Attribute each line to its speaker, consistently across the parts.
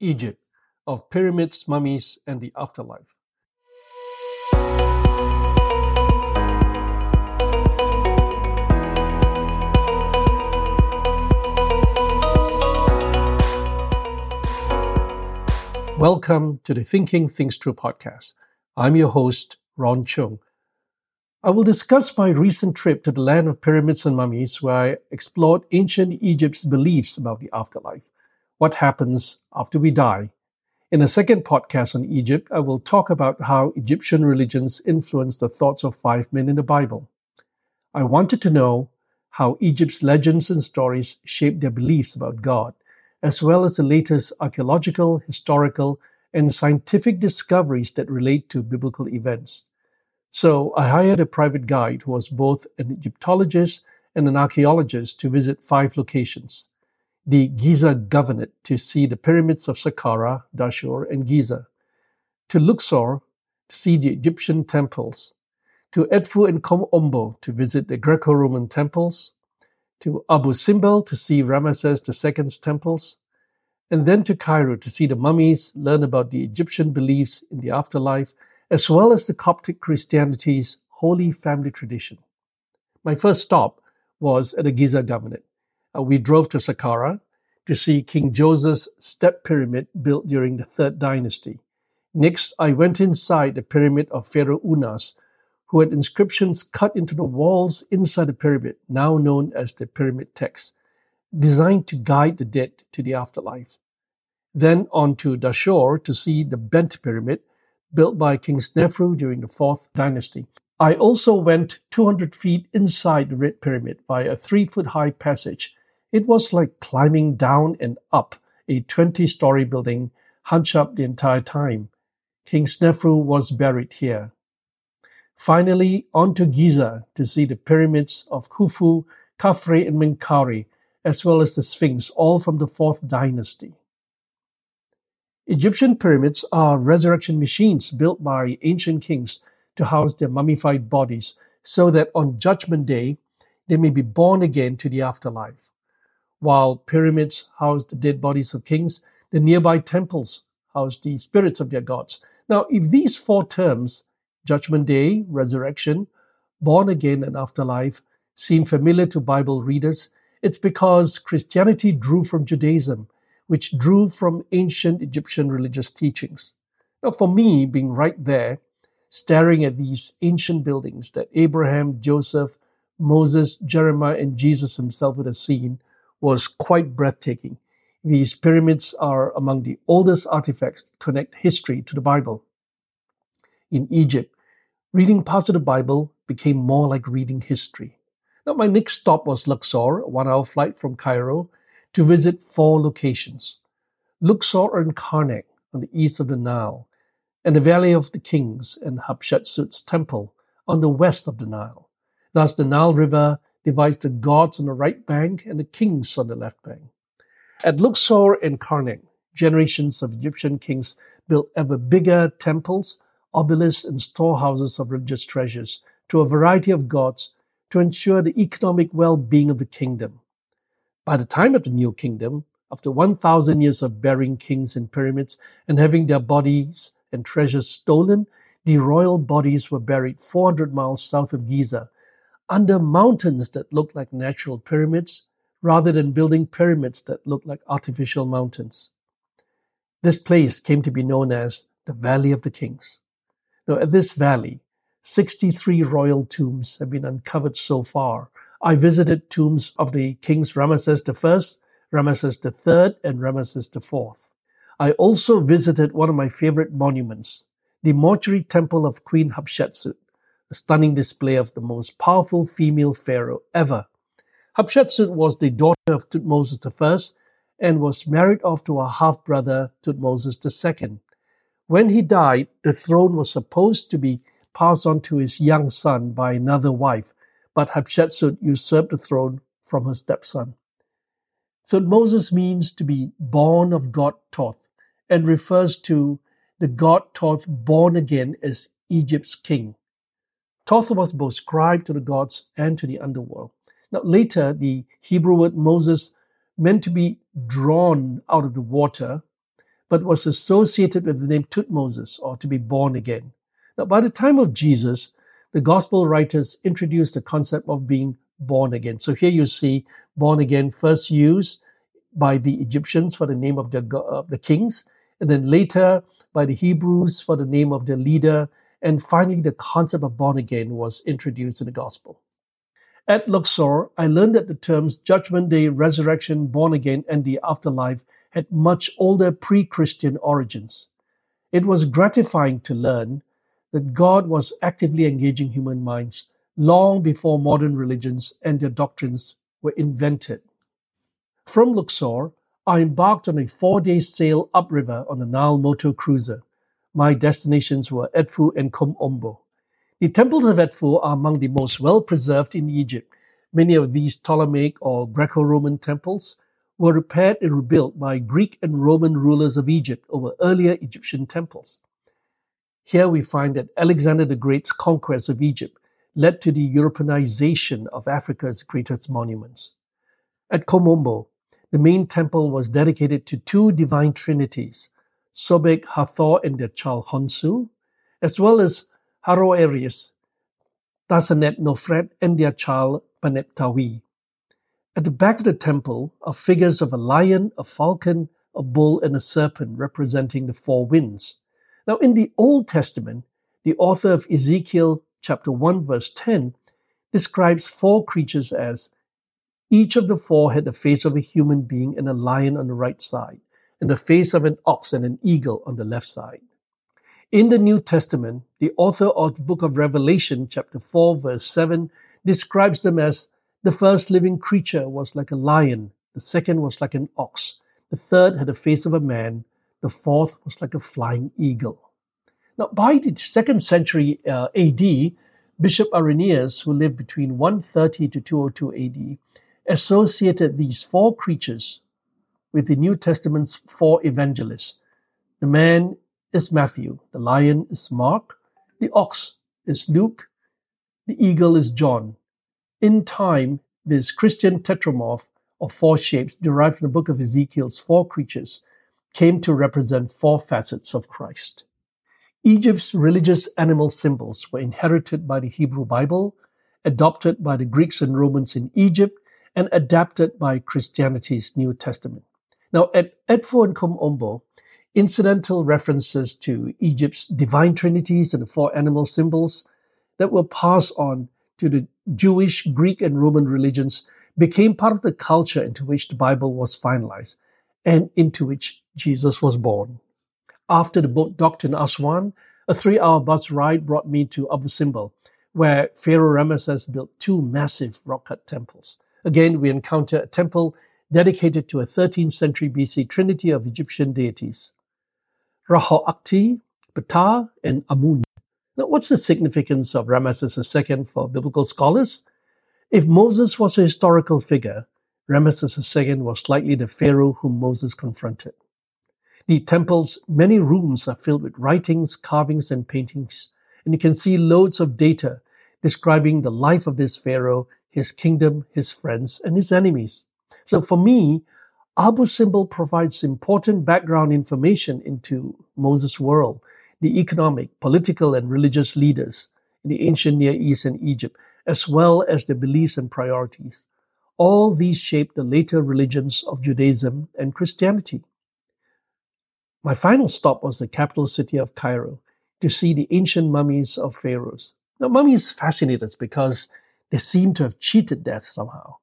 Speaker 1: Egypt, of pyramids, mummies, and the afterlife. Welcome to the Thinking Things Through podcast. I'm your host, Ron Chung. I will discuss my recent trip to the land of pyramids and mummies where I explored ancient Egypt's beliefs about the afterlife, what happens after we die. In a second podcast on Egypt, I will talk about how Egyptian religions influenced the thoughts of five men in the Bible. I wanted to know how Egypt's legends and stories shaped their beliefs about God as well as the latest archaeological, historical, and scientific discoveries that relate to biblical events. So I hired a private guide who was both an Egyptologist and an archaeologist to visit five locations. The Giza Governorate to see the pyramids of Saqqara, Dashur, and Giza. To Luxor to see the Egyptian temples. To Edfu and Kom Ombo to visit the Greco-Roman temples to Abu Simbel to see Ramesses II's temples, and then to Cairo to see the mummies, learn about the Egyptian beliefs in the afterlife, as well as the Coptic Christianity's Holy Family tradition. My first stop was at the Giza Governorate. Uh, we drove to Saqqara to see King Djoser's step pyramid built during the Third Dynasty. Next, I went inside the pyramid of Pharaoh Unas, who had inscriptions cut into the walls inside the pyramid, now known as the pyramid text, designed to guide the dead to the afterlife. Then on to Dashur to see the bent pyramid built by King Snefru during the fourth dynasty. I also went 200 feet inside the Red Pyramid by a three foot high passage. It was like climbing down and up a 20 story building, hunched up the entire time. King Snefru was buried here. Finally, on to Giza to see the pyramids of Khufu, Khafre, and Menkaure, as well as the Sphinx, all from the fourth dynasty. Egyptian pyramids are resurrection machines built by ancient kings to house their mummified bodies so that on Judgment Day they may be born again to the afterlife. While pyramids house the dead bodies of kings, the nearby temples house the spirits of their gods. Now, if these four terms Judgment Day, resurrection, born again, and afterlife seem familiar to Bible readers, it's because Christianity drew from Judaism, which drew from ancient Egyptian religious teachings. Now, for me, being right there, staring at these ancient buildings that Abraham, Joseph, Moses, Jeremiah, and Jesus himself would have seen was quite breathtaking. These pyramids are among the oldest artifacts that connect history to the Bible. In Egypt, Reading parts of the Bible became more like reading history. Now, my next stop was Luxor, a one hour flight from Cairo, to visit four locations Luxor and Karnak on the east of the Nile, and the Valley of the Kings and Hatshepsut's temple on the west of the Nile. Thus, the Nile River divides the gods on the right bank and the kings on the left bank. At Luxor and Karnak, generations of Egyptian kings built ever bigger temples obelisks, and storehouses of religious treasures to a variety of gods to ensure the economic well being of the kingdom. By the time of the New Kingdom, after 1,000 years of burying kings in pyramids and having their bodies and treasures stolen, the royal bodies were buried 400 miles south of Giza under mountains that looked like natural pyramids rather than building pyramids that looked like artificial mountains. This place came to be known as the Valley of the Kings. Now, at this valley, 63 royal tombs have been uncovered so far. I visited tombs of the kings Ramesses I, Ramesses III, and Ramesses IV. I also visited one of my favorite monuments, the mortuary temple of Queen Hatshepsut, a stunning display of the most powerful female pharaoh ever. Hatshepsut was the daughter of Thutmose I and was married off to her half brother Thutmose II. When he died, the throne was supposed to be passed on to his young son by another wife, but Hatshepsut usurped the throne from her stepson. Thutmose means to be born of God Thoth and refers to the god Thoth born again as Egypt's king. Thoth was both scribe to the gods and to the underworld. Now, later, the Hebrew word Moses meant to be drawn out of the water but was associated with the name Tutmosis, or to be born again. Now, by the time of Jesus, the gospel writers introduced the concept of being born again. So here you see born again first used by the Egyptians for the name of uh, the kings, and then later by the Hebrews for the name of their leader, and finally the concept of born again was introduced in the gospel. At Luxor, I learned that the terms judgment day, resurrection, born again, and the afterlife had much older pre Christian origins. It was gratifying to learn that God was actively engaging human minds long before modern religions and their doctrines were invented. From Luxor, I embarked on a four day sail upriver on a Nile motor cruiser. My destinations were Edfu and Kom Ombo. The temples of Edfu are among the most well preserved in Egypt. Many of these Ptolemaic or Greco Roman temples were repaired and rebuilt by Greek and Roman rulers of Egypt over earlier Egyptian temples. Here we find that Alexander the Great's conquest of Egypt led to the Europeanization of Africa's greatest monuments. At Kom Ombo, the main temple was dedicated to two divine trinities, Sobek Hathor and their child Khonsu, as well as Haroeris, Tasanet Nofret and their child Paneptawi. At the back of the temple are figures of a lion, a falcon, a bull, and a serpent representing the four winds. Now, in the Old Testament, the author of Ezekiel chapter 1, verse 10, describes four creatures as each of the four had the face of a human being and a lion on the right side, and the face of an ox and an eagle on the left side. In the New Testament, the author of the book of Revelation, chapter 4, verse 7, describes them as the first living creature was like a lion, the second was like an ox, the third had the face of a man, the fourth was like a flying eagle. Now, by the second century uh, AD, Bishop Irenaeus, who lived between 130 to 202 AD, associated these four creatures with the New Testament's four evangelists. The man is Matthew, the lion is Mark, the ox is Luke, the eagle is John. In time, this Christian tetramorph of four shapes derived from the book of Ezekiel's four creatures came to represent four facets of Christ. Egypt's religious animal symbols were inherited by the Hebrew Bible, adopted by the Greeks and Romans in Egypt, and adapted by Christianity's New Testament. Now, at Edfu and Kom Ombo, incidental references to Egypt's divine trinities and the four animal symbols that were passed on to the Jewish, Greek, and Roman religions became part of the culture into which the Bible was finalized and into which Jesus was born. After the boat docked in Aswan, a three hour bus ride brought me to Abu Simbel, where Pharaoh Ramesses built two massive rock cut temples. Again, we encounter a temple dedicated to a 13th century BC trinity of Egyptian deities Ra-Horakhty, Ptah, and Amun. Now, what's the significance of Ramesses II for biblical scholars? If Moses was a historical figure, Ramesses II was likely the pharaoh whom Moses confronted. The temple's many rooms are filled with writings, carvings, and paintings, and you can see loads of data describing the life of this pharaoh his kingdom, his friends, and his enemies. So for me, Abu Simbel provides important background information into Moses' world, the economic, political, and religious leaders in the ancient Near East and Egypt, as well as their beliefs and priorities. All these shaped the later religions of Judaism and Christianity. My final stop was the capital city of Cairo to see the ancient mummies of pharaohs. Now, mummies fascinate us because they seem to have cheated death somehow.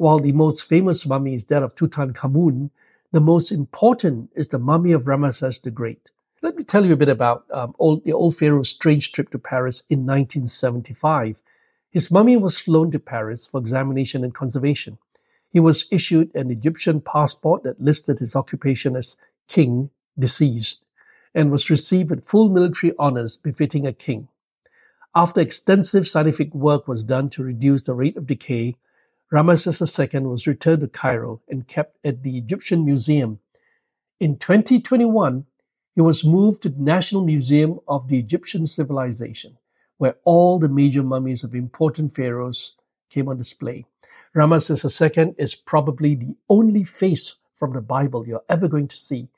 Speaker 1: While the most famous mummy is that of Tutankhamun, the most important is the mummy of Ramesses the Great. Let me tell you a bit about um, old, the old pharaoh's strange trip to Paris in 1975. His mummy was flown to Paris for examination and conservation. He was issued an Egyptian passport that listed his occupation as king deceased and was received with full military honors befitting a king. After extensive scientific work was done to reduce the rate of decay, Ramesses II was returned to Cairo and kept at the Egyptian Museum. In 2021, he was moved to the National Museum of the Egyptian Civilization, where all the major mummies of important pharaohs came on display. Ramesses II is probably the only face from the Bible you're ever going to see.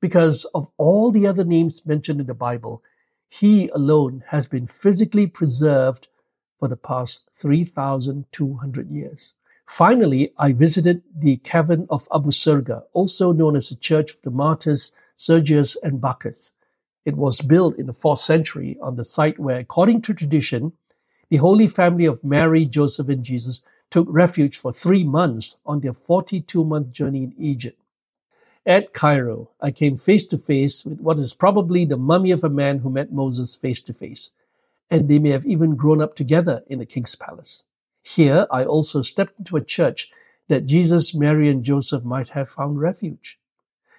Speaker 1: Because of all the other names mentioned in the Bible, he alone has been physically preserved for the past 3,200 years. Finally, I visited the cavern of Abu Sirga, also known as the Church of the Martyrs Sergius and Bacchus. It was built in the 4th century on the site where, according to tradition, the Holy Family of Mary, Joseph, and Jesus took refuge for three months on their 42 month journey in Egypt. At Cairo, I came face to face with what is probably the mummy of a man who met Moses face to face, and they may have even grown up together in the king's palace. Here, I also stepped into a church that Jesus, Mary, and Joseph might have found refuge.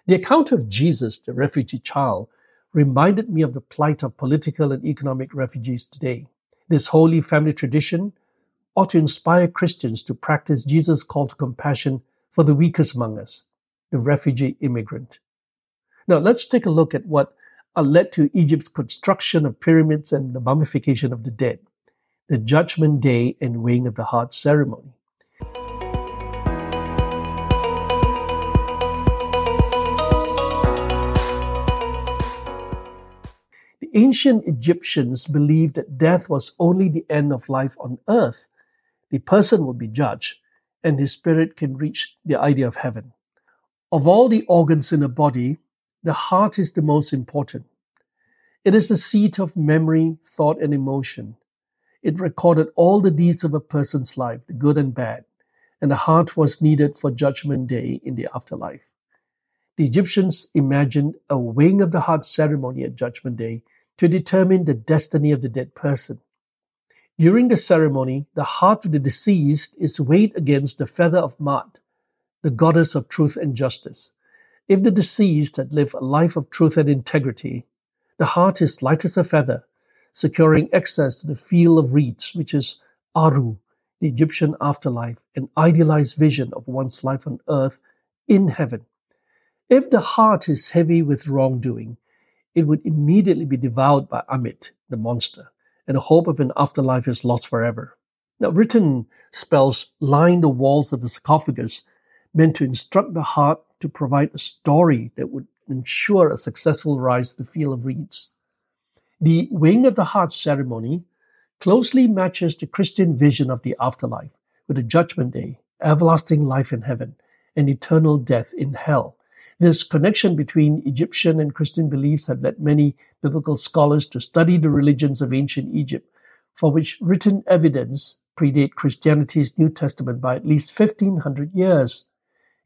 Speaker 1: The account of Jesus, the refugee child, reminded me of the plight of political and economic refugees today. This holy family tradition ought to inspire Christians to practice Jesus' call to compassion for the weakest among us, the refugee immigrant. Now, let's take a look at what Uh, led to Egypt's construction of pyramids and the mummification of the dead, the Judgment Day and weighing of the heart ceremony. The ancient Egyptians believed that death was only the end of life on earth. The person will be judged, and his spirit can reach the idea of heaven. Of all the organs in a body, the heart is the most important. It is the seat of memory, thought, and emotion. It recorded all the deeds of a person's life, the good and bad, and the heart was needed for Judgment Day in the afterlife. The Egyptians imagined a weighing of the heart ceremony at Judgment Day to determine the destiny of the dead person. During the ceremony, the heart of the deceased is weighed against the feather of Maat, the goddess of truth and justice. If the deceased had lived a life of truth and integrity, the heart is light as a feather, securing access to the field of reeds, which is Aru, the Egyptian afterlife, an idealized vision of one's life on earth in heaven. If the heart is heavy with wrongdoing, it would immediately be devoured by Ammit, the monster, and the hope of an afterlife is lost forever. Now, written spells line the walls of the sarcophagus, meant to instruct the heart to provide a story that would ensure a successful rise to the field of reeds. The weighing of the heart ceremony closely matches the Christian vision of the afterlife, with a judgment day, everlasting life in heaven, and eternal death in hell, this connection between Egyptian and Christian beliefs had led many biblical scholars to study the religions of ancient Egypt, for which written evidence predate Christianity's New Testament by at least 1500 years.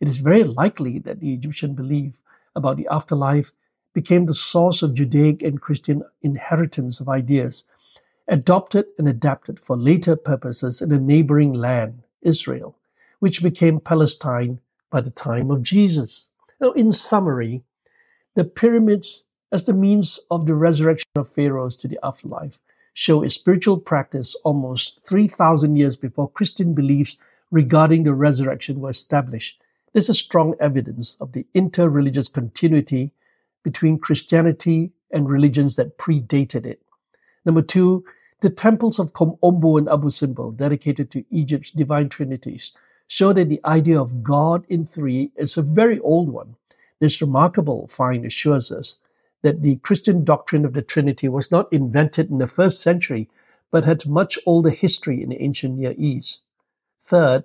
Speaker 1: It is very likely that the Egyptian belief about the afterlife became the source of Judaic and Christian inheritance of ideas, adopted and adapted for later purposes in a neighboring land, Israel, which became Palestine by the time of Jesus. Now, in summary, the pyramids, as the means of the resurrection of pharaohs to the afterlife, show a spiritual practice almost 3,000 years before Christian beliefs regarding the resurrection were established. This is strong evidence of the inter-religious continuity between Christianity and religions that predated it. Number two, the temples of Kom Ombo and Abu Simbel, dedicated to Egypt's divine trinities, show that the idea of God in three is a very old one. This remarkable find assures us that the Christian doctrine of the Trinity was not invented in the first century, but had much older history in the ancient Near East. Third,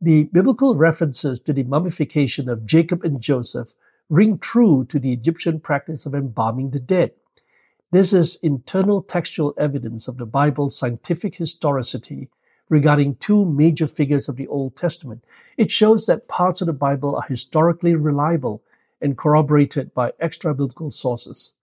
Speaker 1: the biblical references to the mummification of Jacob and Joseph ring true to the Egyptian practice of embalming the dead. This is internal textual evidence of the Bible's scientific historicity regarding two major figures of the Old Testament. It shows that parts of the Bible are historically reliable and corroborated by extra biblical sources.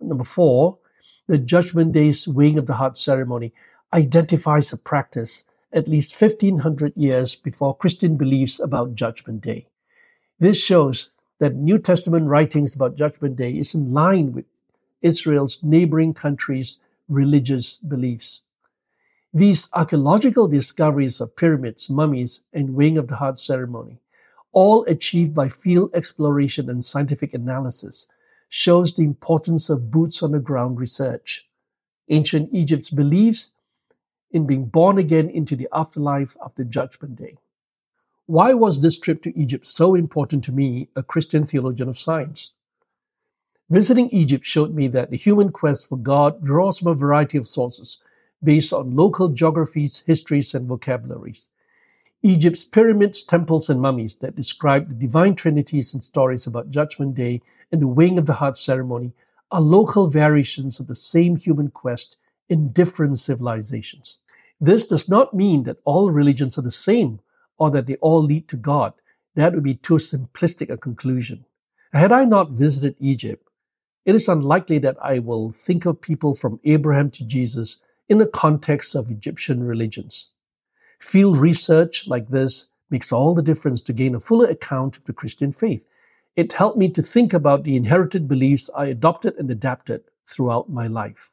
Speaker 1: Number four, the Judgment Day's weighing of the heart ceremony identifies a practice at least 1500 years before Christian beliefs about Judgment Day. This shows that New Testament writings about Judgment Day is in line with Israel's neighboring countries' religious beliefs. These archaeological discoveries of pyramids, mummies, and weighing of the heart ceremony, all achieved by field exploration and scientific analysis, shows the importance of boots on the ground research. Ancient Egypt's beliefs in being born again into the afterlife after Judgment Day. Why was this trip to Egypt so important to me, a Christian theologian of science? Visiting Egypt showed me that the human quest for God draws from a variety of sources based on local geographies, histories, and vocabularies. Egypt's pyramids, temples, and mummies that describe the divine trinities and stories about Judgment Day and the weighing of the heart ceremony are local variations of the same human quest in different civilizations. This does not mean that all religions are the same or that they all lead to God. That would be too simplistic a conclusion. Had I not visited Egypt, it is unlikely that I will think of people from Abraham to Jesus in the context of Egyptian religions. Field research like this makes all the difference to gain a fuller account of the Christian faith. It helped me to think about the inherited beliefs I adopted and adapted throughout my life.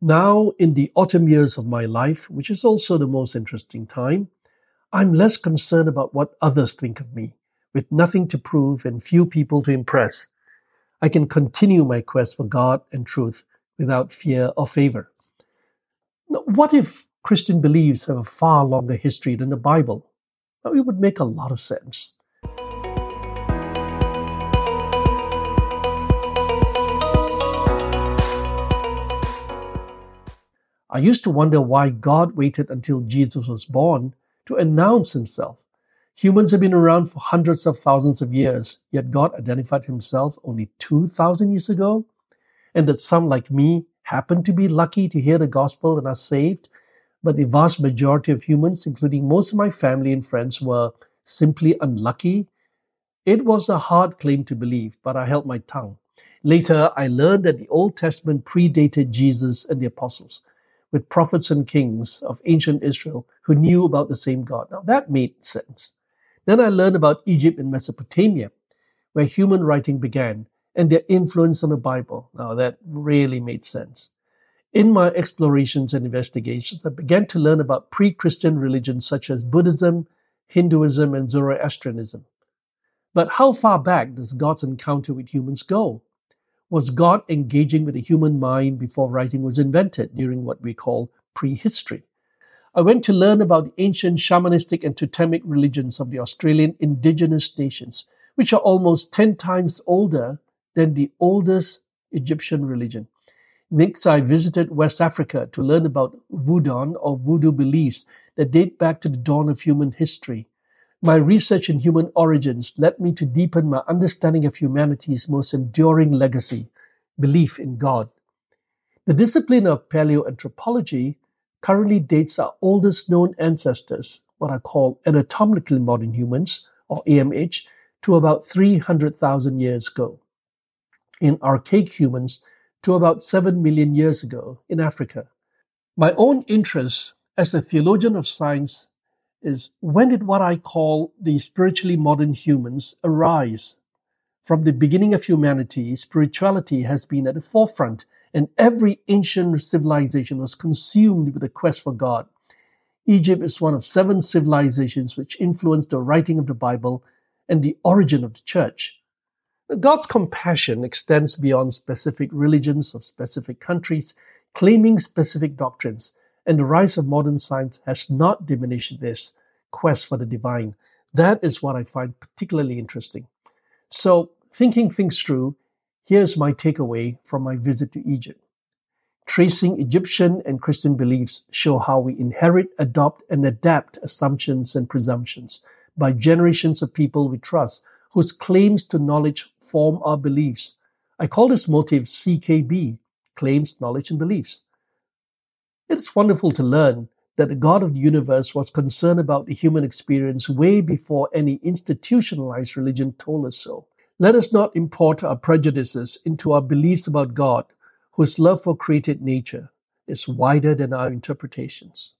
Speaker 1: Now, in the autumn years of my life, which is also the most interesting time, I'm less concerned about what others think of me. With nothing to prove and few people to impress, I can continue my quest for God and truth without fear or favor. Now, what if Christian beliefs have a far longer history than the Bible? Now, it would make a lot of sense. I used to wonder why God waited until Jesus was born to announce himself. Humans have been around for hundreds of thousands of years, yet God identified himself only 2,000 years ago? And that some like me happen to be lucky to hear the gospel and are saved, but the vast majority of humans, including most of my family and friends, were simply unlucky? It was a hard claim to believe, but I held my tongue. Later, I learned that the Old Testament predated Jesus and the apostles with prophets and kings of ancient Israel who knew about the same God. Now that made sense. Then I learned about Egypt and Mesopotamia, where human writing began, and their influence on the Bible. Now that really made sense. In my explorations and investigations, I began to learn about pre Christian religions such as Buddhism, Hinduism, and Zoroastrianism. But how far back does God's encounter with humans go? Was God engaging with the human mind before writing was invented during what we call prehistory. I went to learn about the ancient shamanistic and totemic religions of the Australian indigenous nations, which are almost 10 times older than the oldest Egyptian religion. Next, I visited West Africa to learn about Voodoo or voodoo beliefs that date back to the dawn of human history. My research in human origins led me to deepen my understanding of humanity's most enduring legacy, belief in God. The discipline of paleoanthropology currently dates our oldest known ancestors, what are called anatomically modern humans, or AMH, to about 300,000 years ago. In archaic humans, to about 7 million years ago in Africa. My own interest as a theologian of science is when did what I call the spiritually modern humans arise? From the beginning of humanity, spirituality has been at the forefront, and every ancient civilization was consumed with a quest for God. Egypt is one of seven civilizations which influenced the writing of the Bible and the origin of the church. God's compassion extends beyond specific religions or specific countries, claiming specific doctrines and the rise of modern science has not diminished this quest for the divine. That is what I find particularly interesting. So, thinking things through, here's my takeaway from my visit to Egypt. Tracing Egyptian and Christian beliefs show how we inherit, adopt, and adapt assumptions and presumptions by generations of people we trust whose claims to knowledge form our beliefs. I call this motive CKB, claims, knowledge, and beliefs. It's wonderful to learn that the God of the universe was concerned about the human experience way before any institutionalized religion told us so. Let us not import our prejudices into our beliefs about God, whose love for created nature is wider than our interpretations.